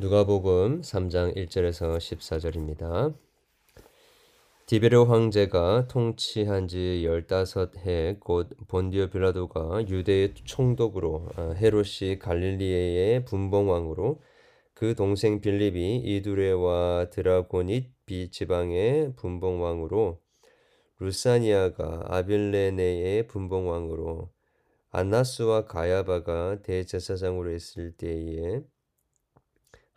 누가복음 3장 1절에서 14절입니다. 디베르 황제가 통치한 지 15해 곧 본디오 빌라도가 유대의 총독으로 아, 헤롯이 갈릴리의 분봉왕으로 그 동생 빌립이 이두레와 드라고닛 비 지방의 분봉왕으로 루사니아가 아빌레네의 분봉왕으로 안나스와 가야바가 대제사장으로 있을 때에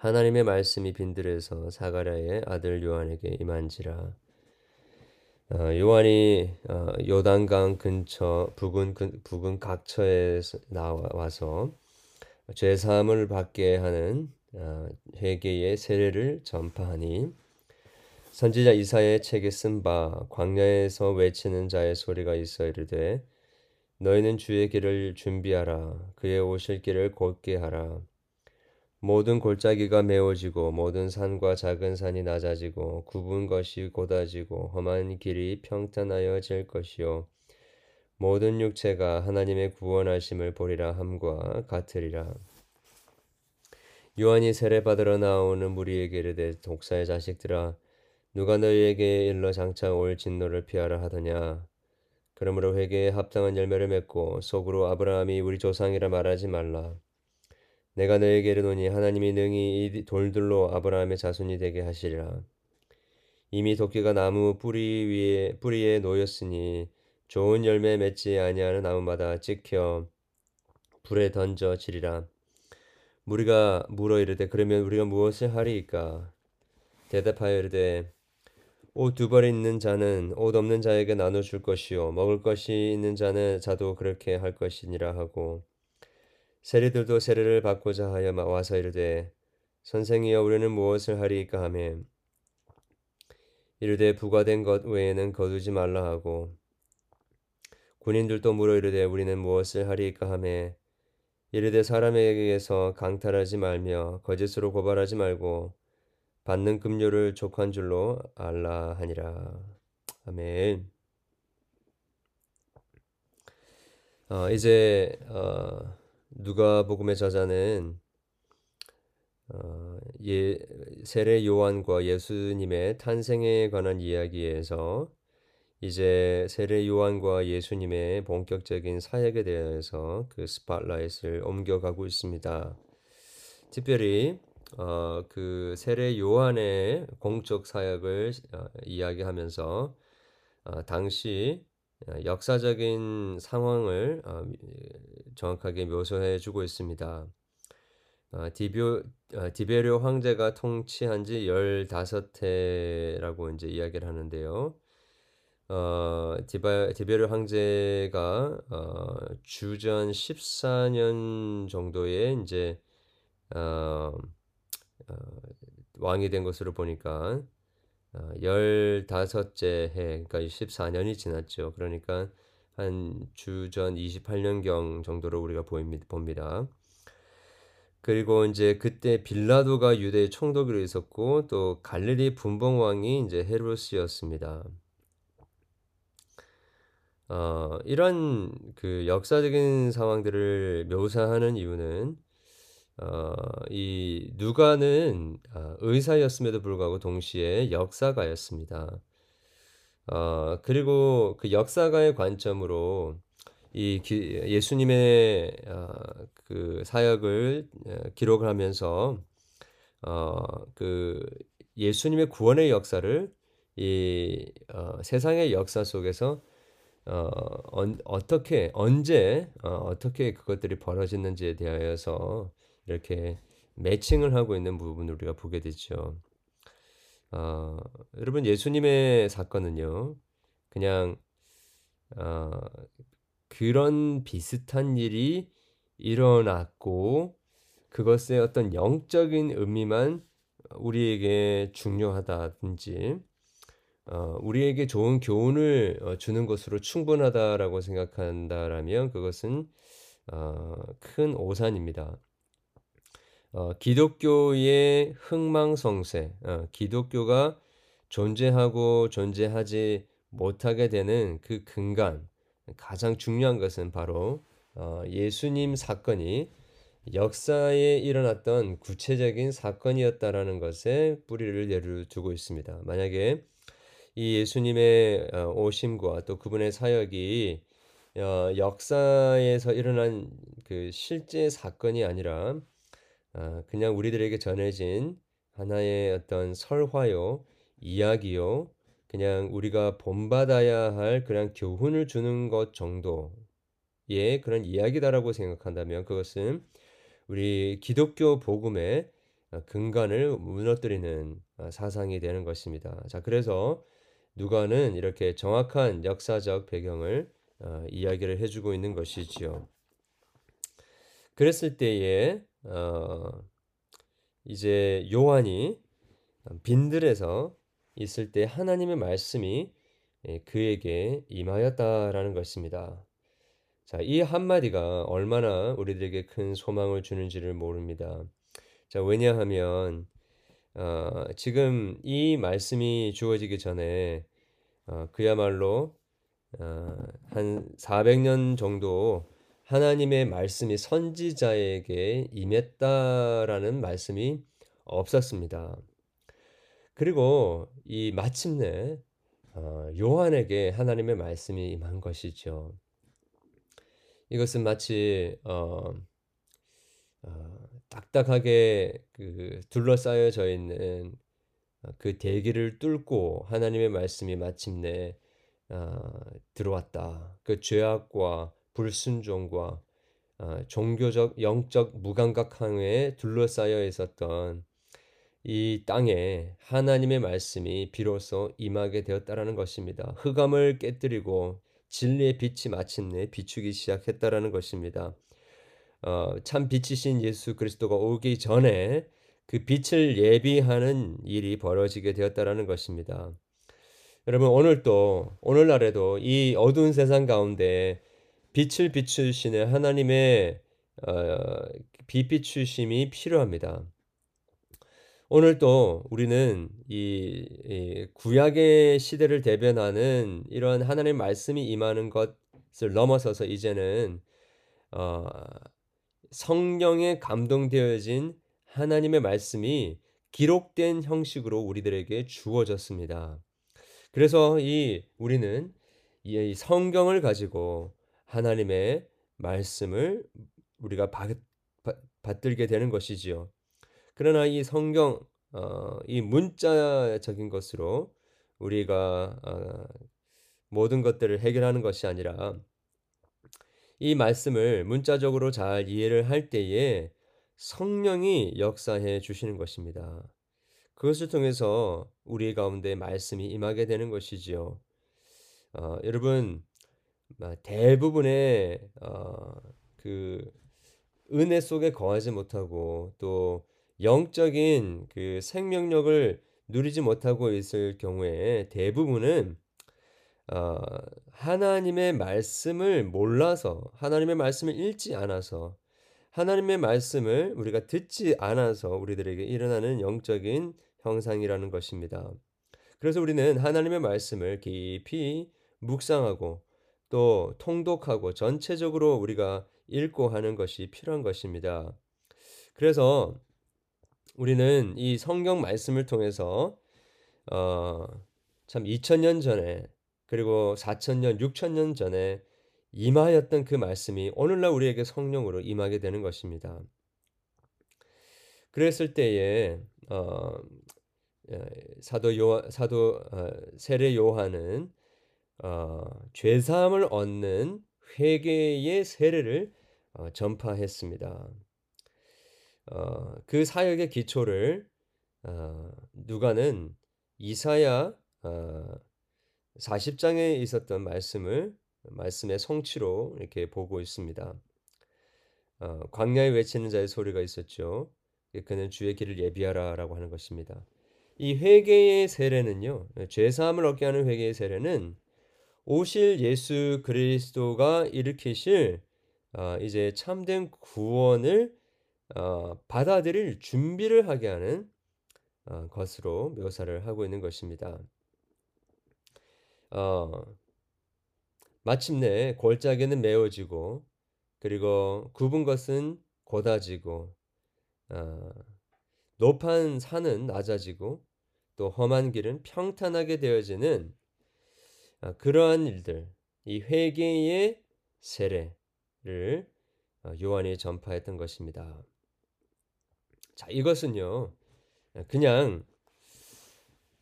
하나님의 말씀이 빈들에서 사가랴의 아들 요한에게 임한지라. 어, 요한이 어, 요단강 근처 부근 부근 각처에 나와서 죄 사함을 받게 하는 어, 회개의 세례를 전파하니 선지자 이사의 책에 쓴 바 광야에서 외치는 자의 소리가 있어 이르되 너희는 주의 길을 준비하라 그의 오실 길을 곧게 하라 모든 골짜기가 메워지고 모든 산과 작은 산이 낮아지고 굽은 것이 곧아지고 험한 길이 평탄하여 질 것이요. 모든 육체가 하나님의 구원하심을 보리라 함과 같으리라. 요한이 세례 받으러 나오는 무리에게 이르되 독사의 자식들아 누가 너희에게 일러 장차 올 진노를 피하라 하더냐? 그러므로 회개에 합당한 열매를 맺고 속으로 아브라함이 우리 조상이라 말하지 말라 내가 너에게 이르노니 하나님이 능히 이 돌들로 아브라함의 자손이 되게 하시리라. 이미 도끼가 나무 뿌리 위에 뿌리에 놓였으니 좋은 열매 맺지 아니하는 나무마다 찍혀 불에 던져 지리라. 우리가 물어 이르되 그러면 우리가 무엇을 하리이까? 대답하여 이르되 옷 두 벌 있는 자는 옷 없는 자에게 나눠 줄 것이요 먹을 것이 있는 자는 자도 그렇게 할 것이니라 하고 세리들도 세례를 받고자 하여 와서 이르되 선생이여 우리는 무엇을 하리이까 하매? 이르되 부과된 것 외에는 거두지 말라 하고 군인들도 물어 이르되 우리는 무엇을 하리이까 하매? 이르되 사람에게서 강탈하지 말며 거짓으로 고발하지 말고 받는 급료를 족한 줄로 알라 하니라. 아멘. 어, 이제 어, 누가복음의 저자는 어, 예, 세례 요한과 예수님의 탄생에 관한 이야기에서 이제 세례 요한과 예수님의 본격적인 사역에 대해서 그 spotlight를 옮겨가고 있습니다. 특별히 어, 그 세례 요한의 공적 사역을 어, 이야기하면서 어, 당시 어, 역사적인 상황을 어, 정확하게 묘사해 주고 있습니다. 어, 디비오, 디베rio 황제가 통치한 지 15해라고 이제 이야기를 하는데요. 어, 디바, 디베rio 황제가 어, 주전 14년 정도에 이제 어, 어, 왕이 된 것으로 보니까 어, 열다섯째 해, 그러니까 14년이 지났죠. 그러니까 한 주전 28년경 정도로 우리가 봅니다. 그리고 이제 그때 빌라도가 유대 총독으로 있었고 또 갈릴리 분봉왕이 이제 헤로스였습니다. 어, 이런 그 역사적인 상황들을 묘사하는 이유는 어, 이 누가는 어, 의사였음에도 불구하고 동시에 역사가였습니다. 어, 그리고 그 역사가의 관점으로 이 기, 예수님의 어, 그 사역을 어, 기록을 하면서 어, 그 예수님의 구원의 역사를 이 어, 세상의 역사 속에서 어, 언, 어떻게 언제 어, 어떻게 그것들이 벌어졌는지에 대하여서 이렇게 매칭을 하고 있는 부분을 우리가 보게 되죠. 어, 여러분 예수님의 사건은요, 그냥 어, 그런 비슷한 일이 일어났고 그것의 어떤 영적인 의미만 우리에게 중요하다든지 어, 우리에게 좋은 교훈을 어, 주는 것으로 충분하다라고 생각한다라면 그것은 어, 큰 오산입니다. 어, 기독교의 흥망성쇠, 어, 기독교가 존재하고 존재하지 못하게 되는 그 근간, 가장 중요한 것은 바로 어, 예수님 사건이 역사에 일어났던 구체적인 사건이었다라는 것에 뿌리를 내려 두고 있습니다. 만약에 이 예수님의 어, 오심과 또 그분의 사역이 어, 역사에서 일어난 그 실제 사건이 아니라 아, 그냥 우리들에게 전해진 하나의 어떤 설화요, 이야기요, 그냥 우리가 본받아야 할 그냥 교훈을 주는 것 정도의 그런 이야기다라고 생각한다면 그것은 우리 기독교 복음의 어, 근간을 무너뜨리는 어, 사상이 되는 것입니다. 자, 그래서 누가는 이렇게 정확한 역사적 배경을 어, 이야기를 해주고 있는 것이지요. 그랬을 때에 어, 이제 요한이 빈들에서 있을 때 하나님의 말씀이 예, 그에게 임하였다라는 것입니다. 자, 이 한마디가 얼마나 우리들에게 큰 소망을 주는지를 모릅니다. 자, 왜냐하면 어, 지금 이 말씀이 주어지기 전에 어, 그야말로 어, 한 400년 정도 하나님의 말씀이 선지자에게 임했다라는 말씀이 없었습니다. 그리고 이 마침내 어, 요한에게 하나님의 말씀이 임한 것이죠. 이것은 마치 어, 어, 딱딱하게 그 둘러싸여져 있는 그 대기를 뚫고 하나님의 말씀이 마침내 어, 들어왔다. 그 죄악과 불순종과 어, 종교적 영적 무감각함에 둘러싸여 있었던 이 땅에 하나님의 말씀이 비로소 임하게 되었다라는 것입니다. 흑암을 깨뜨리고 진리의 빛이 마침내 비추기 시작했다라는 것입니다. 어, 참 빛이신 예수 그리스도가 오기 전에 그 빛을 예비하는 일이 벌어지게 되었다라는 것입니다. 여러분 오늘도 오늘날에도 이 어두운 세상 가운데 빛을 비추시는 하나님의 어, 빛 비추심이 필요합니다. 오늘 또 우리는 이, 이, 구약의 시대를 대변하는 이런 하나님의 말씀이 임하는 것을 넘어서서 이제는 어, 성령에 감동되어진 하나님의 말씀이 기록된 형식으로 우리들에게 주어졌습니다. 그래서 이 우리는 이 성경을 가지고 하나님의 말씀을 우리가 받, 받들게 되는 것이지요. 그러나 이 성경 어, 이 문자적인 것으로 우리가 어, 모든 것들을 해결하는 것이 아니라 이 말씀을 문자적으로 잘 이해를 할 때에 성령이 역사해 주시는 것입니다. 그것을 통해서 우리 가운데 말씀이 임하게 되는 것이지요. 어, 여러분 대부분의 어, 그 은혜 속에 거하지 못하고 또 영적인 그 생명력을 누리지 못하고 있을 경우에 대부분은 어, 하나님의 말씀을 몰라서 하나님의 말씀을 읽지 않아서 하나님의 말씀을 우리가 듣지 않아서 우리들에게 일어나는 영적인 형상이라는 것입니다. 그래서 우리는 하나님의 말씀을 깊이 묵상하고 또 통독하고 전체적으로 우리가 읽고 하는 것이 필요한 것입니다. 그래서 우리는 이 성경 말씀을 통해서 어, 참 2000년 전에 그리고 4000년, 6000년 전에 임하였던 그 말씀이 오늘날 우리에게 성령으로 임하게 되는 것입니다. 그랬을 때에 어, 사도 요 사도 어, 세례 요한은 어, 죄 사함을 얻는 회개의 세례를 어, 전파했습니다. 어, 그 사역의 기초를 어, 누가는 이사야 어, 40장에 있었던 말씀을 말씀의 성취로 이렇게 보고 있습니다. 어, 광야에 외치는 자의 소리가 있었죠. 그는 주의 길을 예비하라라고 하는 것입니다. 이 회개의 세례는요, 죄 사함을 얻게 하는 회개의 세례는 오실 예수 그리스도가 일으키실 어, 이제 참된 구원을 어, 받아들일 준비를 하게 하는 어, 것으로 묘사를 하고 있는 것입니다. 어, 마침내 골짜기는 메워지고 그리고 굽은 것은 곧아지고 어, 높은 산은 낮아지고 또 험한 길은 평탄하게 되어지는 어, 그러한 일들, 이 회개의 세례를 어, 요한이 전파했던 것입니다. 자, 이것은요, 그냥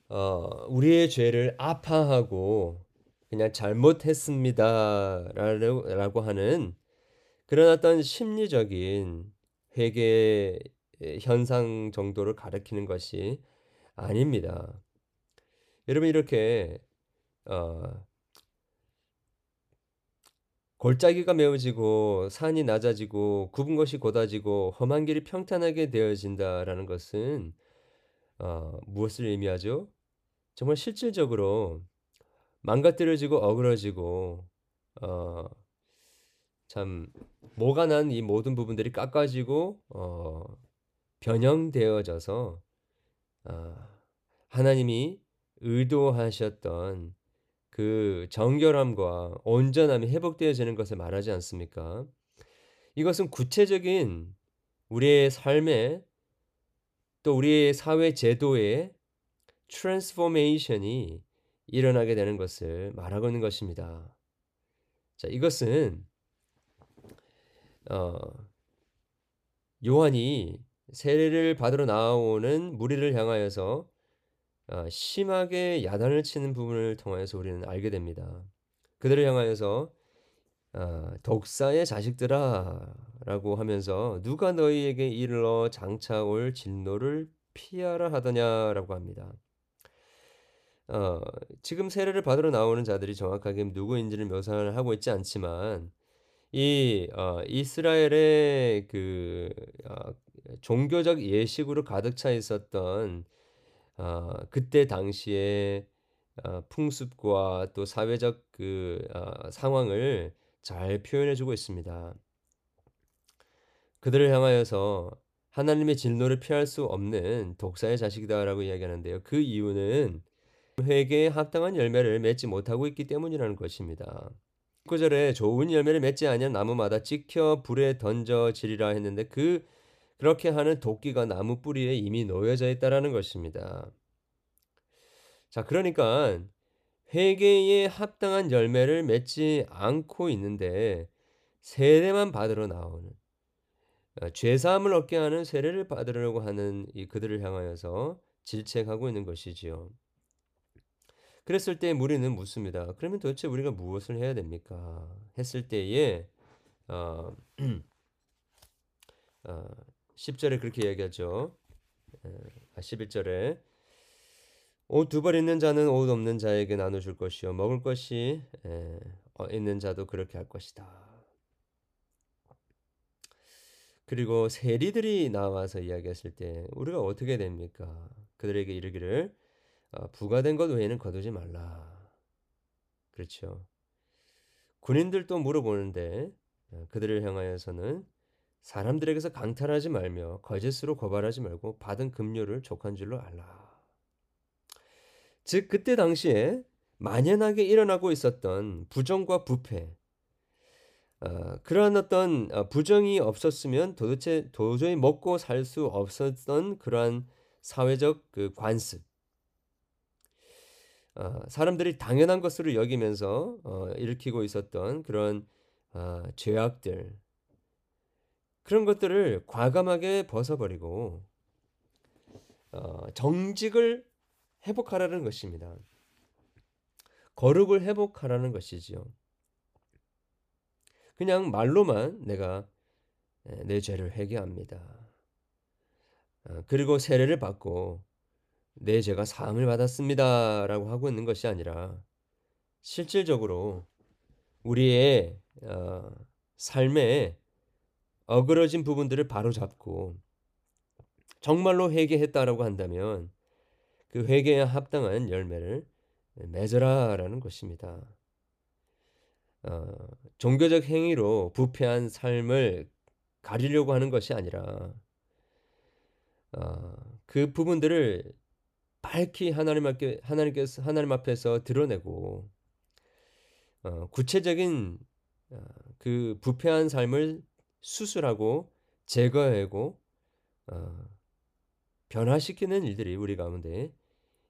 어, 우리의 죄를 아파하고 그냥 잘못했습니다라고 하는 그런 어떤 심리적인 회개 현상 정도를 가리키는 것이 아닙니다. 여러분 이렇게 어, 골짜기가 메워지고 산이 낮아지고 굽은 것이 곧아지고 험한 길이 평탄하게 되어진다라는 것은 어, 무엇을 의미하죠? 정말 실질적으로 망가뜨려지고 어그러지고 어, 참 모가 난 이 모든 부분들이 깎아지고 어, 변형되어져서 어, 하나님이 의도하셨던 그 정결함과 온전함이 회복되어지는 것을 말하지 않습니까? 이것은 구체적인 우리의 삶에 또 우리의 사회 제도의 transformation이 일어나게 되는 것을 말하고 있는 것입니다. 자, 이것은 어, 요한이 세례를 받으러 나오는 무리를 향하여서 어, 심하게 야단을 치는 부분을 통하여서 우리는 알게 됩니다. 그들을 향하여서 어, 독사의 자식들아라고 하면서 누가 너희에게 이르러 장차 올 진노를 피하라 하더냐라고 합니다. 어, 지금 세례를 받으러 나오는 자들이 정확하게 누구인지를 묘사를 하고 있지 않지만 이 어, 이스라엘의 그 어, 종교적 예식으로 가득 차 있었던 어, 그때 당시에 어, 풍습과 또 사회적 그 어, 상황을 잘 표현해 주고 있습니다. 그들을 향하여서 하나님의 진노를 피할 수 없는 독사의 자식이다라고 이야기하는데요. 그 이유는 회개에 합당한 열매를 맺지 못하고 있기 때문이라는 것입니다. 9절에 좋은 열매를 맺지 아니한 나무마다 찍혀 불에 던져지리라 했는데 그 그렇게 하는 도끼가 나무 뿌리에 이미 놓여져 있다라는 것입니다. 자, 그러니까 회개에 합당한 열매를 맺지 않고 있는데 세례만 받으러 나오는 어, 죄사함을 얻게 하는 세례를 받으려고 하는 이 그들을 향하여서 질책하고 있는 것이지요. 그랬을 때 무리는 묻습니다. 그러면 도대체 우리가 무엇을 해야 됩니까? 했을 때에 어, 어, 10절에 그렇게 얘기하죠. 아, 11절에 옷 두 벌 있는 자는 옷 없는 자에게 나눠줄 것이요 먹을 것이 에, 어, 있는 자도 그렇게 할 것이다. 그리고 세리들이 나와서 이야기했을 때 우리가 어떻게 됩니까? 그들에게 이르기를 어, 부가된 것 외에는 거두지 말라. 그렇죠. 군인들도 물어보는데 어, 그들을 향하여서는 사람들에게서 강탈하지 말며 거짓으로 고발하지 말고 받은 급료를 족한 줄로 알라. 즉 그때 당시에 만연하게 일어나고 있었던 부정과 부패 어, 그러한 어떤 어, 부정이 없었으면 도대체 도저히 먹고 살 수 없었던 그러한 사회적 그 관습 어, 사람들이 당연한 것으로 여기면서 어, 일으키고 있었던 그런 어, 죄악들 그런 것들을 과감하게 벗어버리고 어, 정직을 회복하라는 것입니다. 거룩을 회복하라는 것이지요. 그냥 말로만 내가 내 죄를 회개합니다. 어, 그리고 세례를 받고 내 죄가 사함을 받았습니다라고 하고 있는 것이 아니라 실질적으로 우리의 어, 삶에 어그러진 부분들을 바로잡고 정말로 회개했다라고 한다면 그 회개에 합당한 열매를 맺어라라는 것입니다. 어, 종교적 행위로 부패한 삶을 가리려고 하는 것이 아니라 어, 그 부분들을 밝히 하나님 앞에 하나님께서 하나님 앞에서 드러내고 어, 구체적인 어, 그 부패한 삶을 수술하고 제거하고 어, 변화시키는 일들이 우리 가운데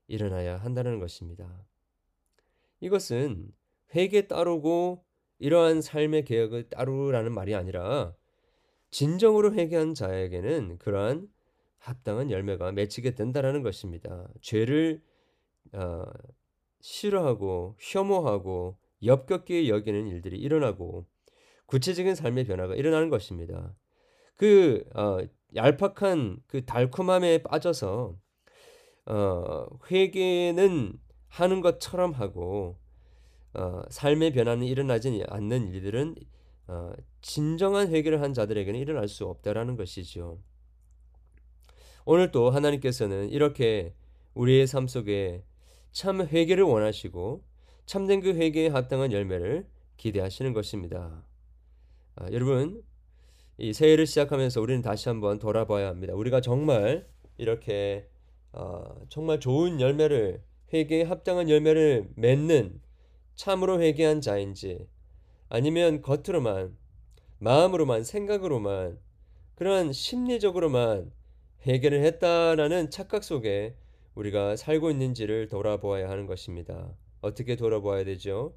일어나야 한다는 것입니다. 이것은 회개 따르고 이러한 삶의 개혁을 따르라는 말이 아니라 진정으로 회개한 자에게는 그러한 합당한 열매가 맺히게 된다라는 것입니다. 죄를 어, 싫어하고 혐오하고 엽겹게 여기는 일들이 일어나고 구체적인 삶의 변화가 일어나는 것입니다. 그 어, 얄팍한 그 달콤함에 빠져서 어, 회개는 하는 것처럼 하고 어, 삶의 변화는 일어나지 않는 일들은 어, 진정한 회개를 한 자들에게는 일어날 수 없다라는 것이죠. 오늘 또 하나님께서는 이렇게 우리의 삶 속에 참 회개를 원하시고 참된 그 회개에 합당한 열매를 기대하시는 것입니다. 아, 여러분 이 새해를 시작하면서 우리는 다시 한번 돌아봐야 합니다. 우리가 정말 이렇게 어, 정말 좋은 열매를 회개에 합당한 열매를 맺는 참으로 회개한 자인지 아니면 겉으로만 마음으로만 생각으로만 그런 심리적으로만 회개를 했다라는 착각 속에 우리가 살고 있는지를 돌아보아야 하는 것입니다. 어떻게 돌아보아야 되죠?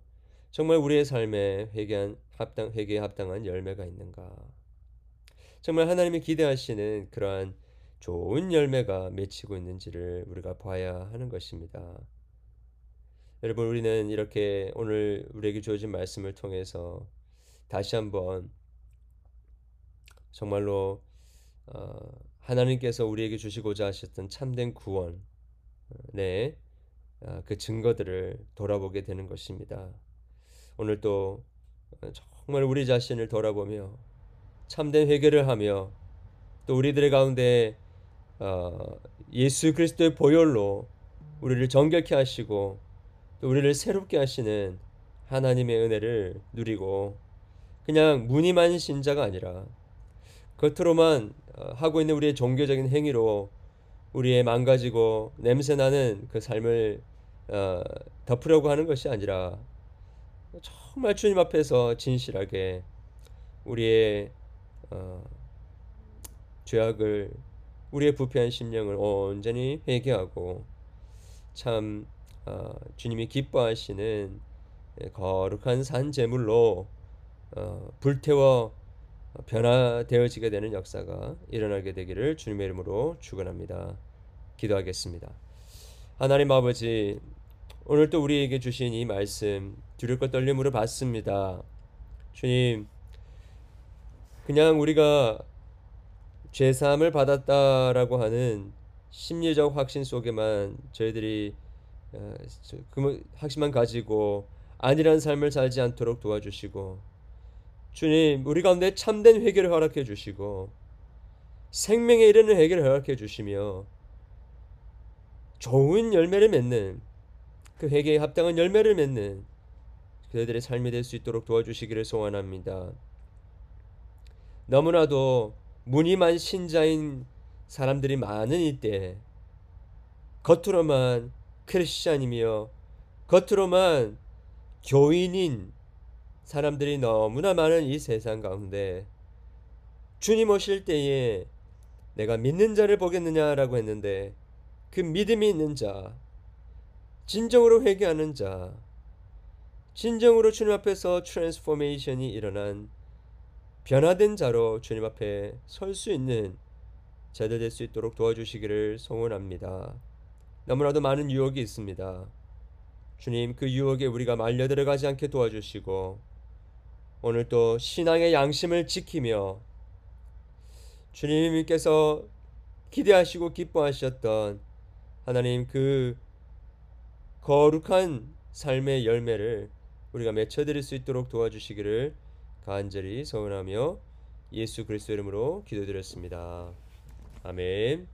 정말 우리의 삶에 회개한 합당 회개에 합당한 열매가 있는가? 정말 하나님이 기대하시는 그러한 좋은 열매가 맺히고 있는지를 우리가 봐야 하는 것입니다. 여러분 우리는 이렇게 오늘 우리에게 주어진 말씀을 통해서 다시 한번 정말로 어, 하나님께서 우리에게 주시고자 하셨던 참된 구원 네, 아, 그 증거들을 돌아보게 되는 것입니다. 오늘 또 정말 우리 자신을 돌아보며 참된 회개를 하며 또 우리들의 가운데 어, 예수 그리스도의 보혈로 우리를 정결케 하시고 또 우리를 새롭게 하시는 하나님의 은혜를 누리고 그냥 무늬만 신자가 아니라 겉으로만 어, 하고 있는 우리의 종교적인 행위로 우리의 망가지고 냄새나는 그 삶을 어, 덮으려고 하는 것이 아니라 정말 주님 앞에서 진실하게 우리의 어, 죄악을 우리의 부패한 심령을 온전히 회개하고 참 어, 주님이 기뻐하시는 거룩한 산 제물로 어, 불태워 변화되어지게 되는 역사가 일어나게 되기를 주님의 이름으로 축원합니다. 기도하겠습니다. 하나님 아버지 오늘 또 우리에게 주신 이 말씀 두렵고 떨림으로 받습니다. 주님 그냥 우리가 죄 사함을 받았다라고 하는 심리적 확신 속에만 저희들이 어, 그 확신만 가지고 안일한 삶을 살지 않도록 도와주시고 주님, 우리 가운데 참된 회개를 허락해 주시고 생명에 이르는 회개를 허락해 주시며 좋은 열매를 맺는 그 회개에 합당한 열매를 맺는 그들의 삶이 될 수 있도록 도와주시기를 소원합니다. 너무나도 무늬만 신자인 사람들이 많은 이때 겉으로만 크리스찬이며 겉으로만 교인인 사람들이 너무나 많은 이 세상 가운데 주님 오실 때에 내가 믿는 자를 보겠느냐라고 했는데 그 믿음이 있는 자, 진정으로 회개하는 자, 진정으로 주님 앞에서 transformation이 일어난 변화된 자로 주님 앞에 설 수 있는 자들 될수 있도록 도와주시기를 소원합니다. 너무나도 많은 유혹이 있습니다. 주님 그 유혹에 우리가 말려 들어가지 않게 도와주시고 오늘 또 신앙의 양심을 지키며 주님께서 기대하시고 기뻐하셨던 하나님 그 거룩한 삶의 열매를 우리가 맺혀드릴 수 있도록 도와주시기를 간절히 소원하며 예수 그리스도 이름으로 기도드렸습니다. 아멘.